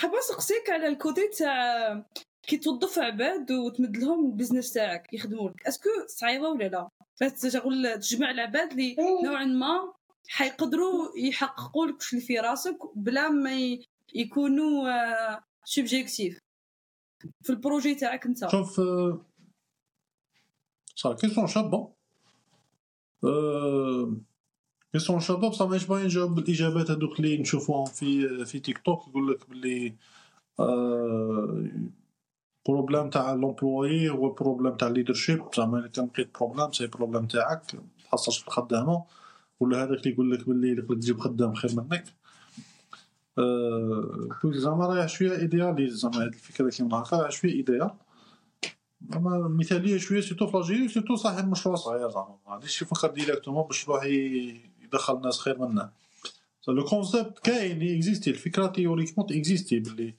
حابه نسقسيك على le côté تاع كي توظف عباد وتمد لهم ال business تاعك يخدموا لك est-ce que صعيبة ولا لا؟ تقول تجمع العباد اللي نوعا ما حيقدروا يحققوا لك اللي في راسك بلا ما يكونوا subjectif في ال projet تاعك أنت. شوف صار question شابة. question شابه بصح ماهيش باين نجاوب بالاجابات هذوك اللي نشوفوهم في في تيك توك يقول لك باللي problème تاع l'emploi هو problème تاع leadership زعما كان لقيت problème c'est problème تاعك تحصلش في الخدامه ولا هذاك اللي يقول لك باللي لك تجيب خدام خير منك أه زعما راه شوية idéaliste زعما هاد الفكرة كيما هكا راه شوية idéal زعما مثاليه شوية surtout في l'Algérie surtout صاحب مشروع صغير زعما ما غاديش يفكر directement باش يروح يدخل الناس خير منه le concept كاين existe الفكرة théoriquement existe باللي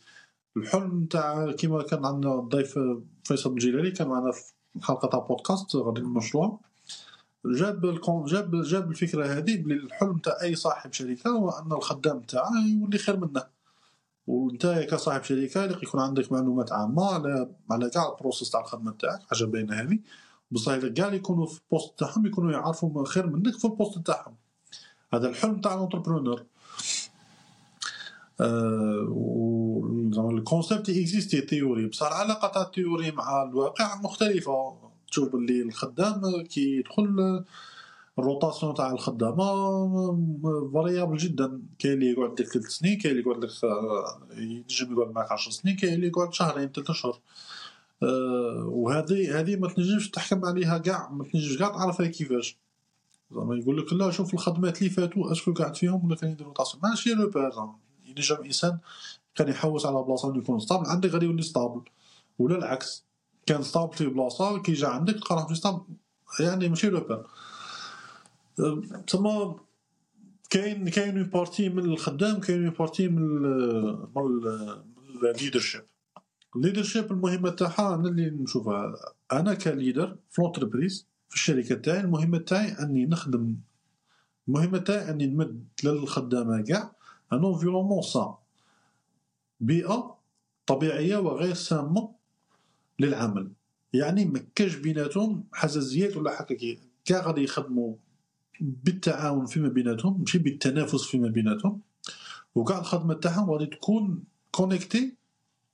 الحلم تاع كيما كان عندنا الضيف فيصل الجيلاني كان معنا في حلقة تاع بودكاست غادي المشروع جاب جاب جاب الفكرة هذه بلي الحلم تاع أي صاحب شركة هو أن الخدام تاعه يولي خير منه وأنت كصاحب شركة يكون عندك معلومات عامة على على كاع ال process تاع الخدمة تاعك حاجة باينة هذه. بصح كاع اللي يكونوا في ال poste تاعهم يكونوا يعرفوا خير منك في ال poste تاعهم. هذا الحلم تاع ال entrepreneur. زعما ال concept existe théorie بصح العلاقة تاع ال théorie مع الواقع مختلفة. تشوف باللي الخدام كي يدخل ال rotation تاع الخدامة variable جدا. كاين اللي يقعد لك ثلاث سنين كاين اللي يقعد لك ينجم يقعد معك 10 سنين كاين اللي يقعد شهرين ثلاث أشهر. وهذه هذه ما تنجمش تحكم عليها كاع ما تنجمش كاع تعرفها كيفاش. زعما يقول لك لا شوف الخدمات اللي فاتوا est-ce que قعد فيهم ولا كان يدير rotation ماشي le bar ينجم إنسان كان يحوس على بلاصة يكون stable عندك غادي يولي stable ولا العكس كان stable في بلاصة كي جا عندك تلقى روحك stable يعني ماشي le bain تما كاين كاين une partie من الخدام كاين une partie من من ال leadership ال leadership المهمة تاعها أنا اللي نشوفها أنا ك leader في l'entreprise في الشركة تاعي المهمه تاعي أني نخدم المهمه تاعي أني نمد للخدامة كاع un environnement sain بيئة طبيعية وغير سامة للعمل. يعني ما كاش بيناتهم حساسيات ولا حكا كاع غادي يخدموا بالتعاون فيما بيناتهم ماشي بالتنافس فيما بيناتهم. وكاع الخدمة تاعهم غادي تكون connectée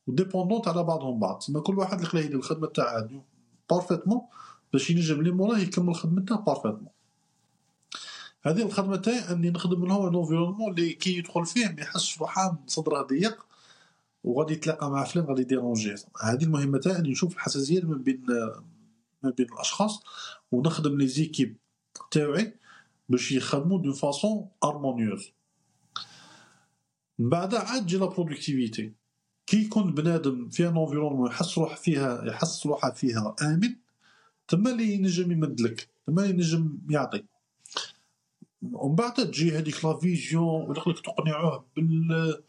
و dépendante على بعضهم بعض. تسمى كل واحد يقدر يدير الخدمة تاعها parfaitement باش ينجم لي موراه يكمل خدمته parfaitement هذه الخدمة تاعي أني نخدم لهم un environnement اللي كي يدخل فيه ما يحسش روحه صدره ضيق وغادي يتلاقى مع فلان غادي يديرونجي هذه المهمة تاعي أني نشوف الحساسية ما بين ما بين الأشخاص ونخدم les équipes تاعي باش يخدموا d'une façon harmonieuse من بعد عاد تجي la productivité كي يكون بنادم في un environnement يحس روح فيها يحس روحه فيها آمن تما اللي ينجم يمدلك تما اللي ينجم يعطي ومن بعد تجي هذيك la vision ولا لك تقنعوه بال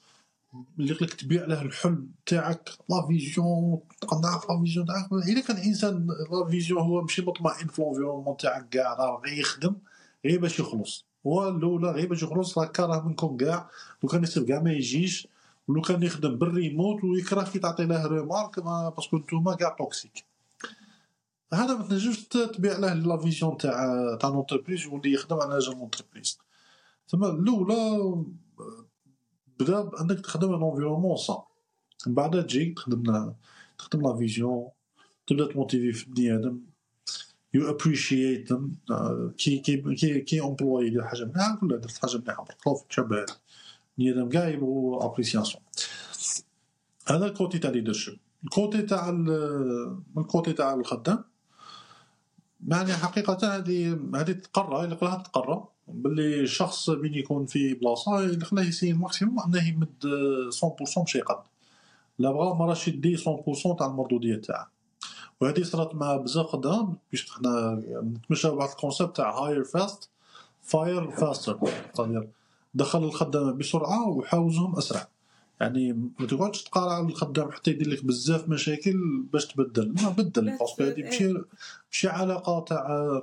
اللي لك تبيع له الحلم تاعك la vision تقنعه في la vision تاعك. إذا كان الانسان la vision هو ماشي مطمئن في l'environnement تاعك كاع راه غير يخدم غير باش يخلص. هو الأولى غير باش يخلص راه كاره منكم كاع. لو كان يصير كاع ما يجيش ولو كان يخدم بالريموت ويكره كي تعطي له remarque parce que نتوما كاع toxiques هذا ما تنجمش تبيع له la vision تاع تاع l'entreprise يولي يخدم على جال l'entreprise ثم الأولى بدا بانك تخدم un environnement sain من بعد تجي تخدم تخدم la vision تبدا تموتيفي في بني آدم you appreciate كي كي كي كي employé يدير حاجة مليحة ولا درت حاجة مليحة برك تشبه بني آدم كاع يبغوا appréciation هذا ال côté تاع leadership ال côté تاع ال côté تاع الخدام. يعني حقيقة هذه هذه تقرأ اللي قراها تقرأ. باللي الشخص بين يكون في بلاصة اللي خلاه يسيي ال maximum انه يمد 100% باش يقد. لا بغا ما راهش يدي 100% تاع المردودية تاعه. وهذه صارت مع بزاف خدام باش حنا نتمشى واحد ال concept تاع hire fast fire faster دخل الخدامة بسرعة وحاوزهم أسرع. يعني ما تقعدش تقارع الخدام حتى يدير لك بزاف مشاكل باش تبدل. ما بدل parce que هذه ماشي ماشي علاقة تاع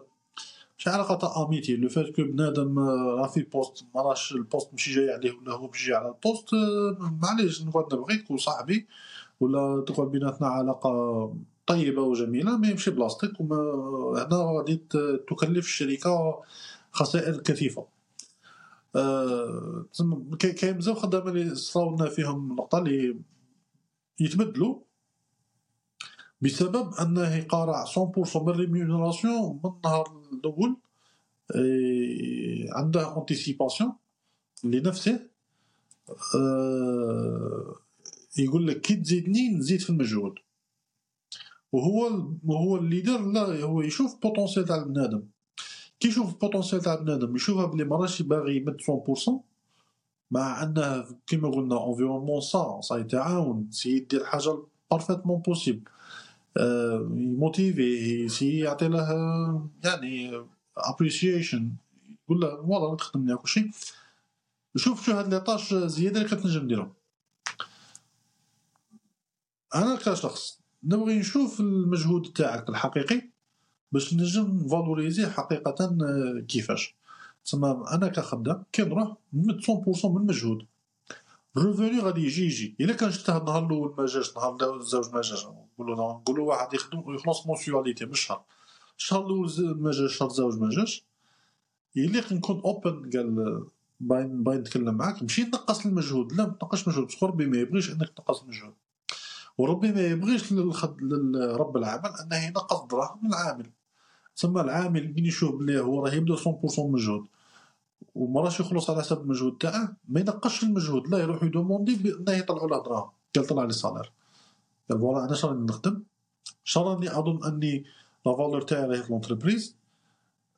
شي علاقة تاع amitié le fait que بنادم راه في poste ما راهش ال poste ماشي جاي عليه ولا هو ماشي جاي على ال poste معليش نقعد نبغيك وصاحبي. ولا تقعد بيناتنا علاقة طيبة وجميلة ما يمشي بلاصتك وما هنا غادي تكلف الشركة خسائر كثيفة. كاين بزاف خدامه اللي صراو فيهم نقطة اللي يتبدلوا بسبب أنه يقارع 100% من rémunération من النهار الأول عنده anticipation لنفسه. أه يقول لك كي تزيدني نزيد في المجهود. وهو وهو الليدر لا هو يشوف بوتونسيال تاع البنادم. كي يشوف بوتونسيال تاع البنادم يشوفها بلي ماراش باغي يمد 100% مع انه كيما قلنا انفيرونمون سا صاي تعاون سي يدير حاجة بارفيتمون بوسيبل يموتيفي سي يعطي له يعني ابريسيشن يقول له والله تخدم لي كلشي شوف شو هاد لي طاش زيادة اللي كنت نجم نديرهم. أنا كشخص نبغي نشوف المجهود تاعك الحقيقي. باش نجم valoriser حقيقة آه، كيفاش؟ تسمى أنا كخدام كي نروح نمد 100% من المجهود ال revenu غادي يجي يجي. إلا كان شفتها النهار الأول ما جاش النهار الزوج ما جاش. نقولوا نقولوا واحد يخدم ويخلص mensualité بالشهر الشهر. الأول ما جاش الشهر الزوج ما جاش. يليق نكون open قال باين باين نتكلم معاك. مشي نقص المجهود. لا ما تنقصش مجهود. بس ربي ما يبغيش إنك تنقص المجهود. وربي ما يبغيش لرب العمل انه ينقص دراهم من العامل. تسمى العامل كي يشوف بلي هو راه يبدأ 100% مجهود. وما راش يخلص على حسب المجهود تاعه ما ينقصش المجهود لا يروح ي demander بانه يطلعوا له دراهم. قال طلع لي salaire. قال voilà أنا شراني نخدم. شراني أظن أني la valeur تاعي راهي في l'entreprise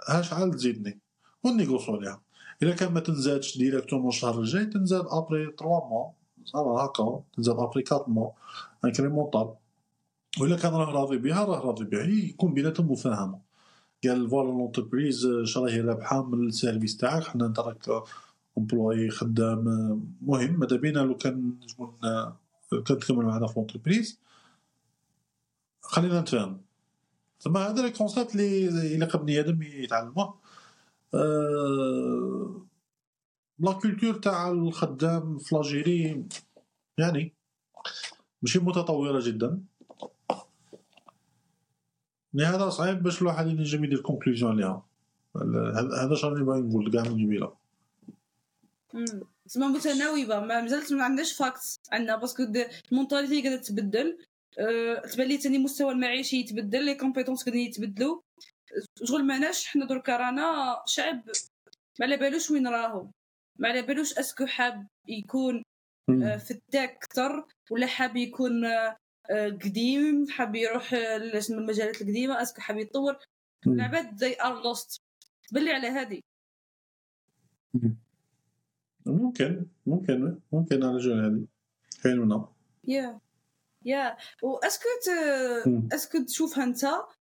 شحال تزيدني؟ و négocier عليها. إلا كان ما تنزادش directement الشهر الجاي تنزاد après 3 mois تنزاد après 4 mois incrémental وإلا كان راه راضي بها راه راضي بها. يكون بيناتهم مفاهمة. قال voilà l'entreprise شراهي رابحة من ال service تاعك حنا انت راك employé خدام. مهم ماذا بينا لو كان نجمو كان تكمل معنا في l'entreprise. خلينا نتفاهم. ثم هذا les concepts اللي يليق بني آدم يتعلمه أه la culture تاع الخدام في l'Algérie يعني ماشي متطورة جدا. هذا صعيب باش الواحد ينجم يدير conclusion عليها. هذا شنو راني باغي نقول كاع من جميله تسمى متناوبة. ما مازالت ما عندناش fact عندنا parce que ال mentalité قاعدة تبدل أه تبان لي ثاني المستوى المعيشي يتبدل les compétences قاعدين يتبدلوا. شغل ماناش حنا دركا رانا شعب ما على بالوش وين راهو ما على بالوش est-ce que حاب يكون آه، في ال tech أكثر ولا حاب يكون آه، قديم حاب يروح المجالات القديمة est-ce que حاب يتطور. العباد they are lost بلي على هذه ممكن ممكن ممكن على جال هذه كاين منها yeah yeah. و est-ce que est-ce que تشوفها أنت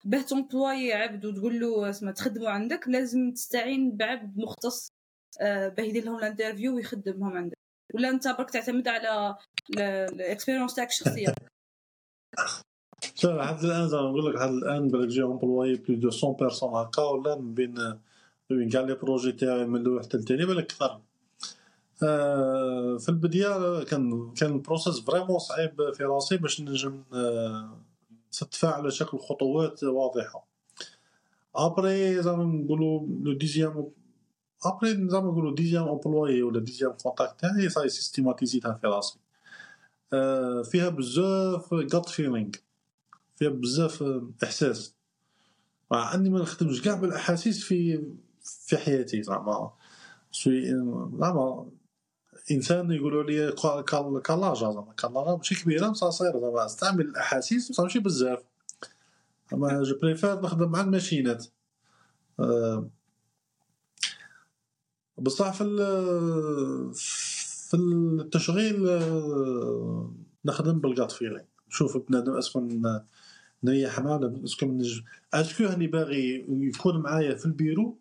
باه ت employer عبد وتقول له اسمع تخدموا عندك لازم تستعين بعبد مختص. آه، باه يدير لهم ال interview ويخدمهم عندك. ولا أنت برك تعتمد على ال experience تاعك الشخصية؟ شوف لحد الآن زعما نقول لك لحد الآن بالك j'ai employé plus de 100 personnes هكا ولا من بين بين كاع les projets تاعي من الأول حتى الثاني بالك أكثر. آه في البداية كان كان ال process vraiment صعيب في راسي باش نجم آه تدفع على شكل خطوات واضحة. après زعما نقولوا le dixième après زعما نقولوا dixième employé ولا dixième contact تاعي صاي systématisé تها في راسي فيها بزاف gut feeling فيها بزاف احساس مع اني ما نخدمش كاع بالاحاسيس في في حياتي زعما شوي زعما انسان يقولوا لي كلاجا زعما كلاجا ماشي كبيره بصح صغيره زعما استعمل الاحاسيس بصح ماشي بزاف اما je préfère نخدم مع الماشينات أه بصح في في التشغيل أه نخدم بال gut feeling نشوف بنادم est-ce que نريح معاه est-ce que نجم est-ce que هاني باغي يكون معايا في البيرو؟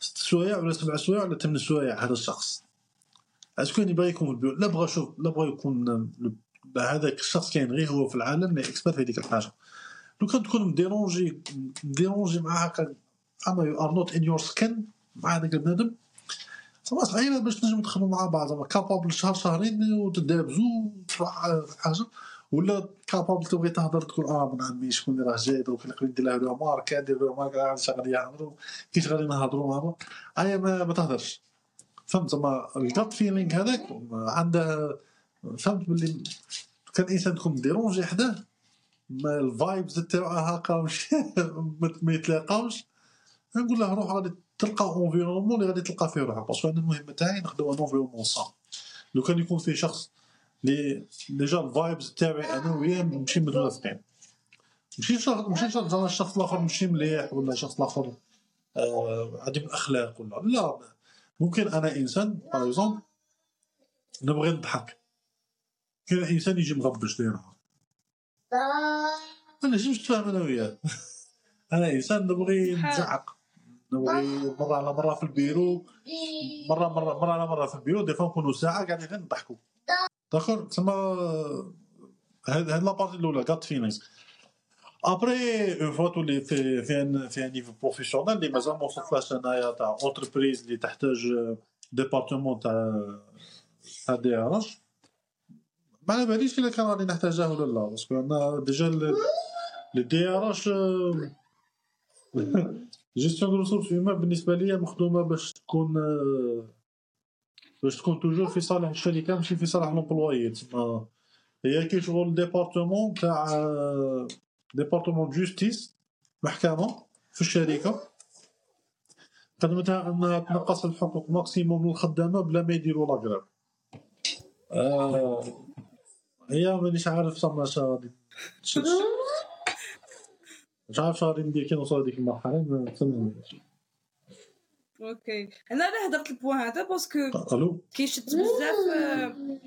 ست سوايع ولا سبع سوايع ولا ثمان سوايع هذا الشخص. est-ce que هاني باغي يكون في البيرو؟ لا بغى شوف لا بغى يكون هذاك الشخص كاين غير هو في العالم اللي expert في هذيك الحاجة. لو كان تكون م dérangé م dérangé مع هكا أما you are not in your skin مع هذاك البنادم زعما صعيبه باش تنجم تخدموا مع بعض. زعما capable شهر شهرين وتدابزوا تروح حاجة. ولا capable تبغي تهضر تقول آه من عمي شكون اللي راه جاي دوك اللي ندير له مارك ندير له مارك عاد غادي يهضروا كيفاش غادي نهضروا مع بعض. ايا ما, ما تهضرش. فهمت؟ زعما ال gut feeling هذاك عنده فهمت باللي كان إنسان تكون dérangé حداه ال vibes تاعها هكا ما يتلاقاوش. نقول له روح غادي تلقى environnement اللي غادي تلقى فيه روحك. parce que أنا المهمه تاعي نخدم un environnement صح لو كان يكون فيه شخص لي déjà ال vibes تاعي أنا وياه ماشي متوافقين. ماشي شخص ماشي شخص الشخص الآخر ماشي مليح ولا شخص الآخر آه عديم الاخلاق ولا لا ممكن أنا إنسان par exemple نبغي نضحك. كاين إنسان يجي مغبش دايرها ما نجمش نتفاهم أنا وياه؟ أنا إنسان نبغي نزعق. نبغي مرة على مرة في البيرو. مرة مرة مرة على مرة في ال bureau. des fois نكونوا ساعة قاعدين نضحكوا. d'accord تسمى هاد هاد la partie الاولى كات فينيس après une fois تولي في في un في un niveau professionnel اللي مازال ما وصلتلاش انايا تاع entreprise اللي تحتاج département تاع تاع DRH ما على باليش الا كان راني نحتاجها ولا لا parce que أنا déjà les DRH gestion de ressources humaines بالنسبة ليا مخدومة باش تكون باش تكون toujours في صالح الشركة ماشي في صالح l'employé تسمى هي كي شغل département تاع département justice محكمة في الشركة. خدمتها انها تنقص الحقوق maximum للخدامة بلا ما يديروا لا آه. هي مانيش عارف غادي مش عارف شهرين ندير كي نوصل هذيك المرحلة ما تسمعنيش okay أنا علاه هضرت ال point هذا parce que كيشد بزاف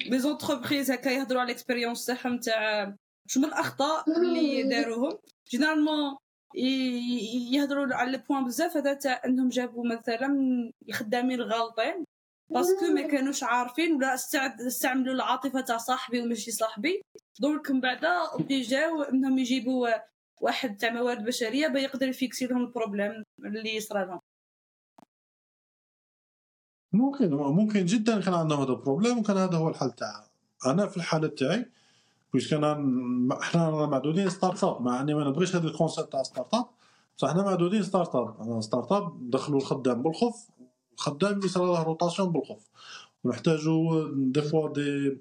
les entreprises هكا يهضروا على ال expérience تاعهم تاع شنو الأخطاء اللي داروهم. généralement يهضروا على ال point بزاف هذا تاع أنهم جابوا مثلا الخدامين غالطين parce que ما كانوش عارفين ولا استعملوا العاطفة تاع صاحبي وماشي صاحبي. donc من بعد اوبليجاو أنهم يجيبوا واحد تاع موارد بشرية با يقدر يفيكسي لهم ال problème اللي صرا لهم. ممكن ممكن جدا كان عندهم هذا ال problème وكان هذا هو الحل تاعها أنا في الحالة تاعي puisque أنا إحنا معدودين startup مع ما نبغيش هذا ال concept تاع startup بصح إحنا معدودين startup startup دخلوا الخدام بالخوف الخدام يصير له rotation بالخوف. ونحتاجوا des fois des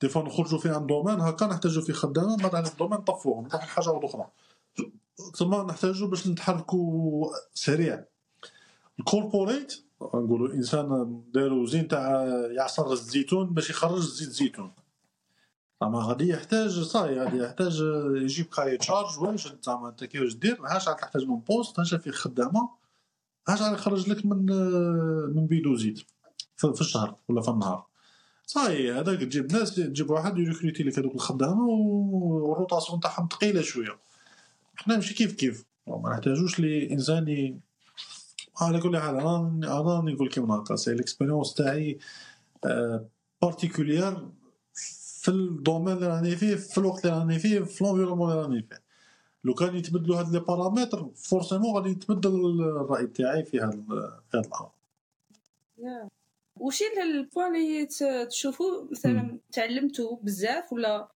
des fois نخرجوا في un domaine هكا نحتاجوا في خدامة بعد هذا ال domaine نطفوه نروح لحاجة أخرى. ثم نحتاجوا باش نتحركوا سريع. ال corporate نقولوا إنسان دار usine تاع يعصر الزيتون باش يخرج زيت زيتون. زعما غادي يحتاج صاي غادي يحتاج يجيب cahier de charge واش زعما أنت كيفاش دير؟ هاش راك تحتاج من poste هاش في خدامة هاش راك يخرج لك من من بيدو زيت. في الشهر ولا في النهار. صاي هذاك تجيب ناس تجيب واحد يريكروتي لك هذوك الخدامة وال rotation تاعهم ثقيله شوية. حنا ماشي كيف كيف؟ ما نحتاجوش لانسان على كل حال أنا أنا نقول كيما هكا c'est l'expérience تاعي particulière آه، في ال domaine اللي راني فيه في الوقت اللي راني فيه في l'environnement اللي راني فيه. لو كان يتبدلوا هاد les paramètres forcément غادي يتبدل الرأي تاعي في هاد في هاد الأمر. وشي ال point اللي تشوفوا مثلا تعلمتوا بزاف ولا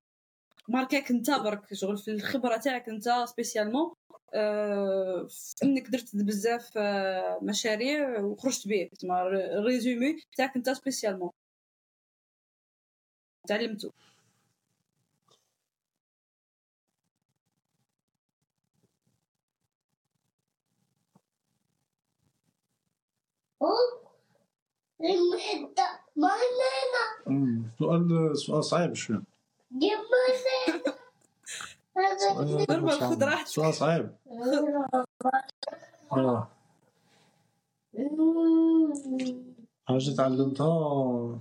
ماركاك انت برك شغل في الخبرة تاعك انت spécialement. آه انك درت بزاف آه مشاريع وخرجت به تما résumé تاعك انت spécialement. تعلمتو سؤال سؤال صعيب شوية ضربة خذ راحتك. سؤال صعيب آه. حاجة تعلمتها؟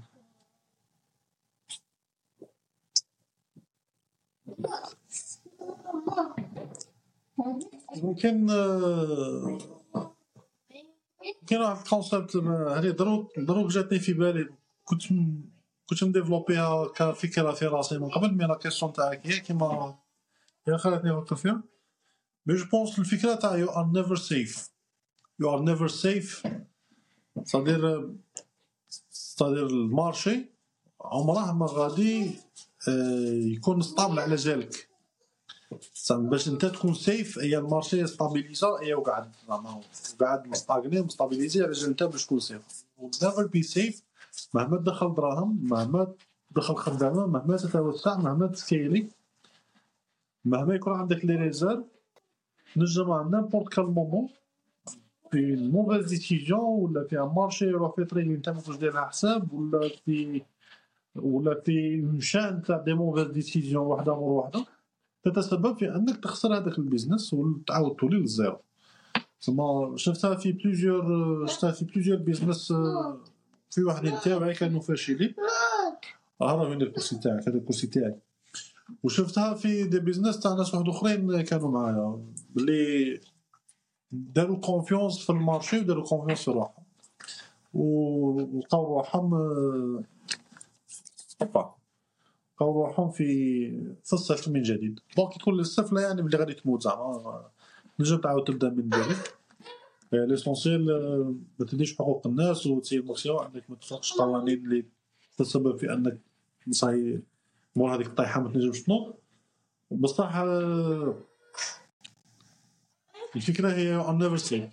ممكن كاين واحد ال concept هذه دروك دروك جاتني في بالي. كنت كنت مديفلوبيها كفكره في راسي من قبل mais la question تاعك هي كيما هي خلاتني نفكر فيها mais je pense الفكرة تاع you are never safe you are never safe c'est-à-dire c'est-à-dire ال marché عمره ما غادي يكون stable على جالك باش انت تكون safe هي ال marché ستابيليزا هي وقعد زعما وقعد مستاغني مستابيليزي على انت باش تكون safe never be safe مهما تدخل دراهم مهما تدخل خدامة مهما تتوسع مهما تسكيلي مهما يكون عندك les réserves نجم n'importe quel moment في mauvaise décision ولا في un marché يروح في طريق انت ما كنتش داير حساب ولا في ولا في chaîne تاع des mauvaises décisions وحدة مور وحدة تتسبب في إنك تخسر هذاك ال business وتعاود تولي لل zéro. تسمى شفتها في plusieurs شفتها في plusieurs business في واحد تاعي كانوا فاشلين ها وين الكرسي تاعك هذا الكرسي تاعي. وشفتها في des business تاع ناس واحد أخرين كانوا معايا بلي داروا confiance في ال marché وداروا confiance في روحهم. ولقاو روحهم لقاو روحهم في في الصفر من جديد. donc يكون الصفر لا يعني بلي غادي تموت زعما. تنجم تعاود تبدا من جديد. l'essentiel ما تديش حقوق الناس وتسير maximum انك ما تفرقش. قوانين اللي تسبب في أنك صاي مور هذيك الطيحه ما تنجمش تنوض. بصح الفكرة هي you're never safe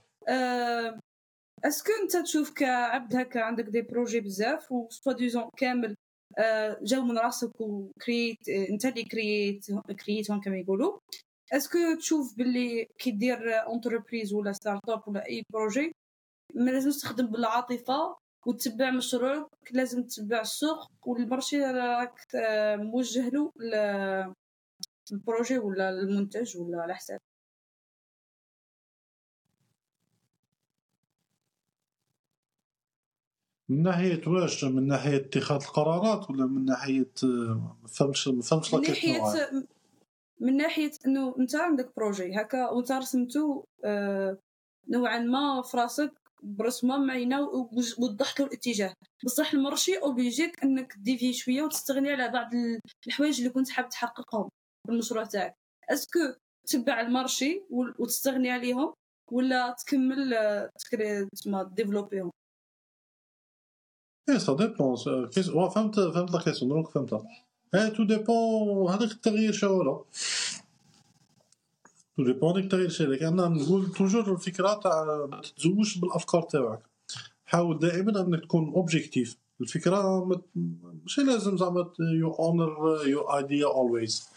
est-ce que أنت تشوف كعبد هكا عندك des projets بزاف و ديزون كامل آه، جاو من راسك وكريت آه، أنت اللي كريت كريتهم كما يقولوا. est-ce que تشوف باللي كي دير entreprise ولا startup ولا اي projet ما لازم تخدم بالعاطفه وتتبع مشروعك لازم تتبع السوق وال marché راك آه، موجه له ال projet ولا المنتج ولا على حساب من ناحية واش؟ من ناحية اتخاذ القرارات ولا من ناحية ما فهمتش ما فهمتش من ناحية من ناحية إنه أنت عندك projet هكا وانت رسمتو آه نوعا ما في راسك برسمة معينة ووضحت الاتجاه. بصح ال marché اوبليجيك إنك ديفي شوية وتستغني على بعض الحوايج اللي كنت حاب تحققهم بالمشروع تاعك. est-ce que تبع ال marché وتستغني عليهم ولا تكمل آه، تكري تسمى ديفلوبيهم إيه سا فهمت فهمت la question donc فهمتها. tout dépend هذاك التغيير شاولا tout dépend هذاك التغيير شاولا أنا نقول toujours الفكرة تاع ما تتزوجش بالأفكار تاعك. حاول دائما إنك تكون objectif الفكرة ماشي لازم زعما you honor your idea always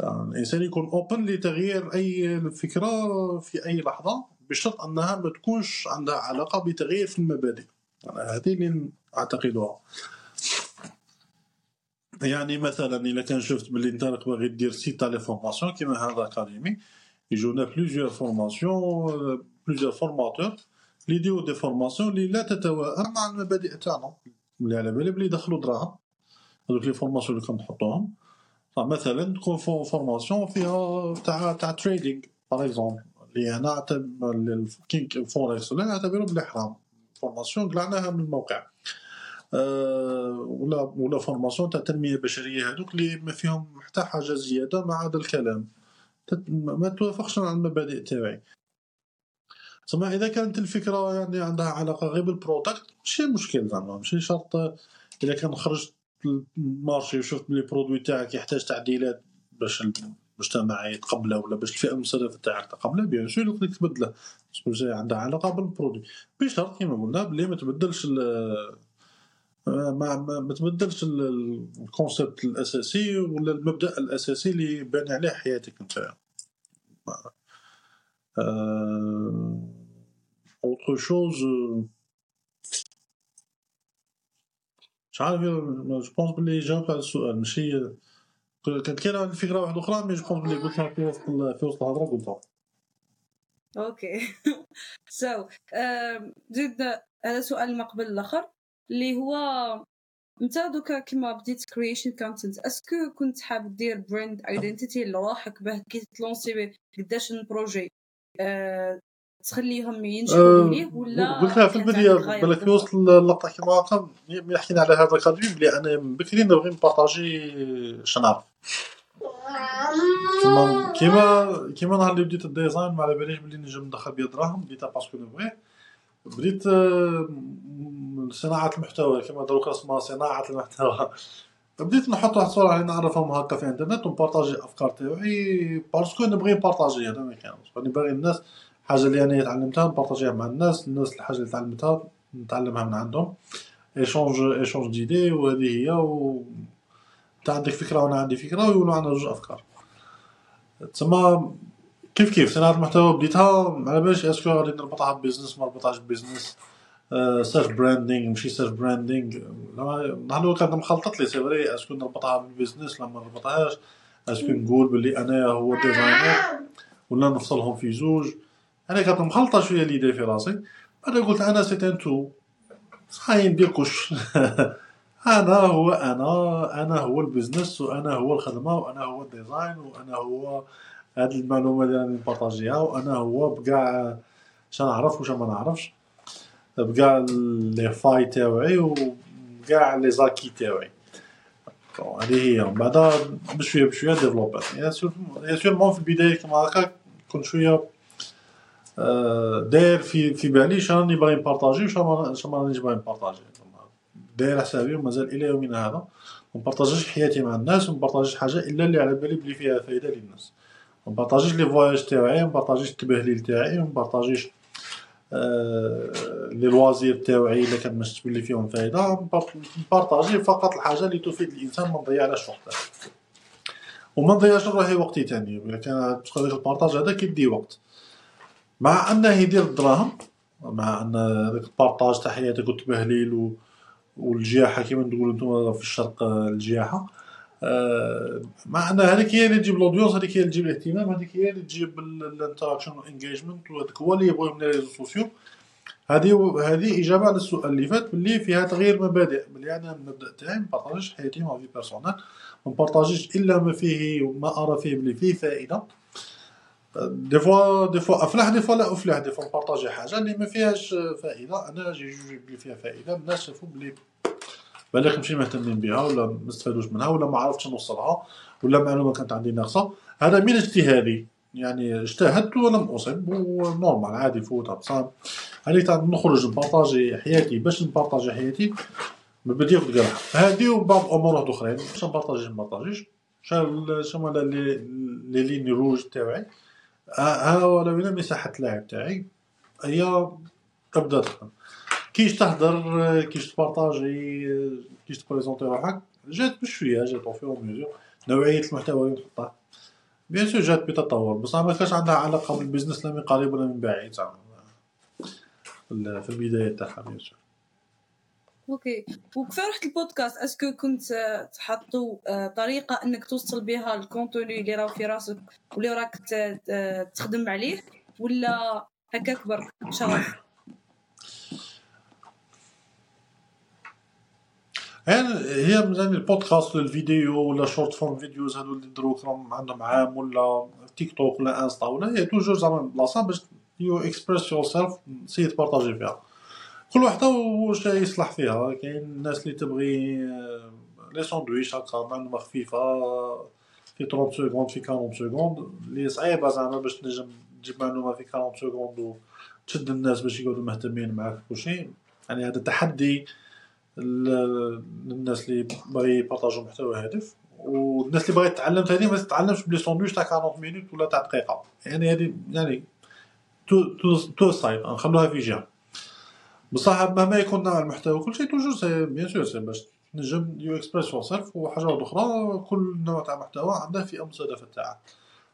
الإنسان يكون open لتغيير أي فكرة في أي لحظة بشرط أنها ما تكونش عندها علاقة بتغيير في المبادئ. هذه اللي أعتقدها. يعني مثلا الا كان شفت باللي أنت راك باغي دير site les formations كيما هذا académie يجونا plusieurs formations plusieurs formateurs اللي يديرو des formations اللي لا تتوائم مع المبادئ تاعنا اللي على بالي بلي يدخلوا دراهم. هذوك les formations اللي كنحطوهم. مثلا تكون formation فيها تاع تاع trading par exemple اللي أنا كي فوركس ولا نعتبره بلي حرام formation قلعناها من الموقع. ولا ولا formation تاع تنميه بشريه هذوك اللي ما فيهم حتى حاجة زيادة مع هذا الكلام. ما توافقش مع المبادئ تاعي. تسمى إذا كانت الفكرة يعني عندها علاقة غير بال product ماشي مشكل زعما. ماشي شرط إذا كان خرجت ال marché وشفت بلي ال produit تاعك يحتاج تعديلات باش المجتمع يتقبله ولا باش الفئة المستهدفة تاعك تقبله bien sûr يقدر تبدله. عندها علاقة بال produit بشرط كيما قلنا بلي ما تبدلش ما ما تبدلش ال concept الأساسي ولا المبدأ الأساسي اللي باني عليه حياتك أنت. autre chose مش عارف je pense بلي جاوبت على السؤال ماشي كانت كاينة الفكرة واحدة أخرى mais je pense بلي قلتها في وسط في وسط الهضرة قلتها. okay so زيد هذا سؤال ما قبل الآخر. اللي هو انت دوكا كيما بديت creation content est-ce que كنت حاب دير brand identity لروحك باه كي ت lancer قداش ال projet أه تخليهم ينجحوا ليه ولا قلتها في البدايه بالك في وسط اللقطه كيما ملي حكينا على هذا القضية بلي أنا من بكري نبغي ن partager شنعرف تما كيما كيما نهار اللي بديت ال design ما على باليش بلي نجم ندخل بيه دراهم بديتها parce que نبغيه. بديت آه، صناعة المحتوى كما دروك اسمها صناعة المحتوى. بديت نحط واحد الصورة اللي نعرفهم هكا في الإنترنت ون partager الافكار تاعي parce que نبغي ن partager هذا ما كان راني باغي الناس حاجة اللي أنا تعلمتها ن partager ها مع الناس الناس الحاجة اللي تعلمتها نتعلمها من عندهم. échange échange d'idées وهذه هي و أنت عندك فكرة وأنا عندي فكرة ويولوا عندنا جوج أفكار. تسمى كيف كيف؟ صناعة المحتوى بديتها. على باليش est-ce que غادي نربطها ب business ما نربطهاش ب business self branding ماشي self branding نهار كانت مخلطط لي c'est vrai est-ce que نربطها بال business لا ما نربطهاش. est-ce que نقول بلي أنا هو designer ولا نفصلهم في زوج. أنا كانت مخلطة شوية l'idée في راسي. بعد قلت أنا c'est un tout صحيح ندير كلش. أنا هو أنا أنا هو ال business وأنا هو الخدمة وأنا هو ال design وأنا هو هاد المعلومة اللي راني ن partager ها وأنا هو بكاع شنعرف وش ما نعرفش. بكاع les failles تاوعي وكاع les acquis تاوعي. هذه هي. من بعد بشوية بشوية développer ات. sûrement في البداية كما هكا كنت شوية داير في في بالي شنو راني باغي ن partager وش ما رانيش باغي ن partager. داير حسابي ومازال إلى يومنا هذا. م partager ش حياتي مع الناس وم partager ش حاجة إلا اللي على بالي بلي فيها فايدة للناس. م partager ش les voyages تاعي م partager ش التبهليل تاعي م partager ش آه، les loisirs تاوعي الا كان مش تبين لي فيهم فايده ن partager فقط الحاجة اللي تفيد الانسان ما نضيعلاش وقته وما نضيعش روحي وقتي تاني الا كان ال partage هذا كيدي وقت مع انه يدير الدراهم مع ان داك ال partage تاع حياتك والتبهليل و... والجياحه كيما تقولوا نتوما في الشرق الجياحه آه، مع أن هذيك هي اللي تجيب ال audience هذيك هي اللي تجيب الاهتمام هذيك هي اللي تجيب ال interaction وال engagement وهذاك هو اللي يبغيو من ال réseaux sociaux هذه هذه إجابة على السؤال اللي فات باللي فيها تغيير مبادئ. باللي أنا المبدا تاعي ما ن partager ش حياتي ما في personnelle ما ن partager ش إلا ما فيه ما أرى فيه بلي فيه فائدة. des fois des fois أفلح des fois لا أفلح des fois ن partager حاجة اللي ما فيهاش فائدة. أنا j'ai jugé بلي فيها فائدة الناس شافوا بلي بالك ماشي مهتمين بها ولا ما استفادوش منها ولا ما عرفتش نوصلها ولا معلومة كانت عندي ناقصة. هذا من اجتهادي. يعني اجتهدت ولم أصب ونورمال عادي فوتها بصح هذه تاع نخرج نبارطاجي حياتي. باش نبارطاجي حياتي؟ بدي ياخذ قرح هذه وبعض أمور أخرين. باش نبارطاجي نبارطاجيش. شنو لي لي لين روج تاعي. ها هو وين مساحة اللعب تاعي. هي تبدا تخدم كيش تهدر كيش تبارطاجي كيش تبريزونتي روحك جات بشويه جات فيور ميزور نوعية المحتوى اللي تحطها. bien sûr جات بتطور بصح ما كانش عندها علاقة بال business لا من قريب ولا من بعيد زعما. في البداية تاعها bien sûr okay وكيف رحت البودكاست est-ce que كنت تحطوا آه، طريقة إنك توصل بها ال contenu اللي راه في راسك واللي راك تخدم عليه ولا هكا كبر شغف هي مثلا البودكاست الفيديو ولا short form videos هادو اللي دروك راهم عندهم عام ولا تيك توك ولا انستا ولا هي toujours زعما بلاصة باش you express yourself سي ت partager فيها. كل وحدة واش يصلح فيها. كاين الناس اللي تبغي les sandwichs هكا معلومه خفيفة في 30 secondes في 40 secondes اللي صعيبة زعما باش تنجم تجيب معلومة في 40 secondes وتشد الناس باش يقعدوا مهتمين معاك كلشي يعني هذا تحدي للناس اللي باغي يبارطاجو محتوى هادف. والناس اللي باغي تتعلم ثاني ما تتعلمش ب les sandwichs تاع 40 minutes ولا تاع دقيقة. يعني هذه يعني to to to side نخلوها في جهة. بصح مهما يكون نوع المحتوى كل شيء toujours c'est bien sûr c'est باش تنجم you express yourself وحاجه أخرى كل نوع تاع محتوى عنده فئه مستهدفه تاعها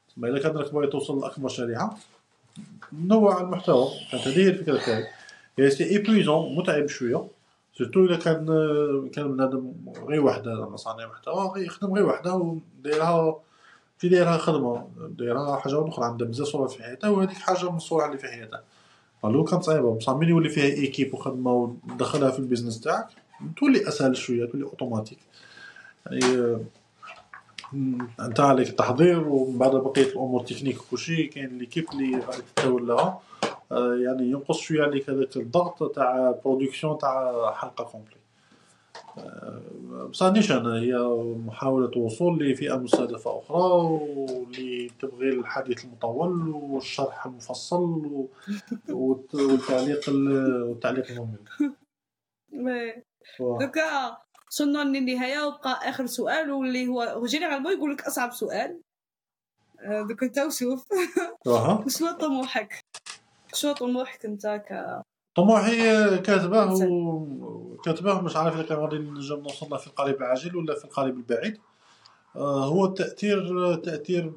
تسمى اذا كان راك باغي توصل لأكبر شريحة نوع المحتوى. كانت هذه هي الفكرة تاعي. c'est épuisant متعب شوية. surtout إلا كان كان بنادم غير وحدة زعما صانع محتوى يخدم غير وحدة ودايرها في دايرها خدمة دايرها حاجة أخرى عندها بزاف صوالح في حياتها وهذيك حاجة من الصوالح اللي في حياتها. لو كانت صعيبة. بصح من يولي فيها équipe وخدمه وتدخلها في ال business تاعك تولي أسهل شوية تولي أوتوماتيك. يعني أنت عليك التحضير ومن بعد بقية الأمور تكنيك وكلشي كاين l'équipe اللي غادي تتولاها يعني ينقص شوية عليك هذاك الضغط تاع production تاع حلقة complète بصح نيشان هي محاولة وصول لفئة مستهدفة أخرى واللي تبغي الحديث المطول والشرح المفصل والتعليق والتعليق الممل. دوكا وصلنا للنهاية وبقى آخر سؤال واللي هو هو جينيرالمون يقول لك أصعب سؤال. آه، دوك أنت وشوف شنو طموحك. شنو طموحك أنت ك طموحي كاتبه و... كاتبه مش عارف إذا كان غادي نجم نوصل في القريب العاجل ولا في القريب البعيد. آه، هو التأثير تأثير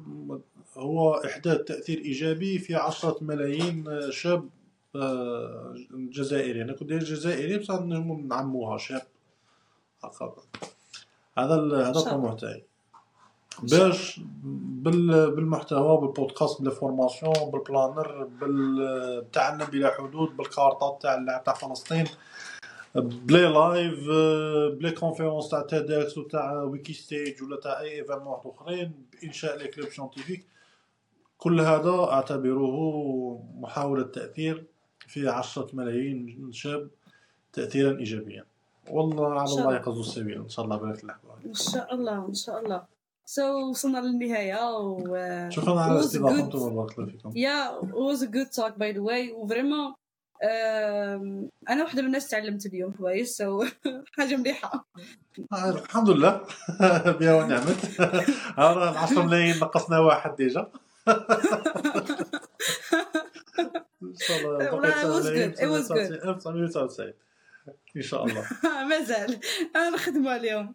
هو إحداث تأثير إيجابي في عشرة ملايين شاب آه، جزائري. أنا كنت جزائري بصح نعموها شاب هذا هذا الطموح تاعي. باش بالمحتوى بالبودكاست بال formation بال planner بالتعلم بلا حدود بالكارطات تاع اللاعب تاع فلسطين. ب les lives ب les conférences تاع TEDx وتاع WikiStage ولا تاع أي événement آخرين بإنشاء les clubs scientifiques كل هذا أعتبره محاولة تأثير في عشرة ملايين شاب تأثيرا إيجابيا. وعلى الله قصد السبيل. إن شاء الله بارك الله إن شاء الله إن شاء الله. so so, وصلنا للنهاية و شكرا على استضافتكم وبارك الله فيكم. yeah was a good talk by the way و vraiment أنا واحدة من الناس تعلمت اليوم كويس so حاجة مليحة. آه، الحمد لله. بها ونعمت. راه العشر ملايين نقصنا واحد ديجا. إن شاء الله والله it was good it was good. 1999 إن شاء الله. مازال. أنا نخدموا اليوم.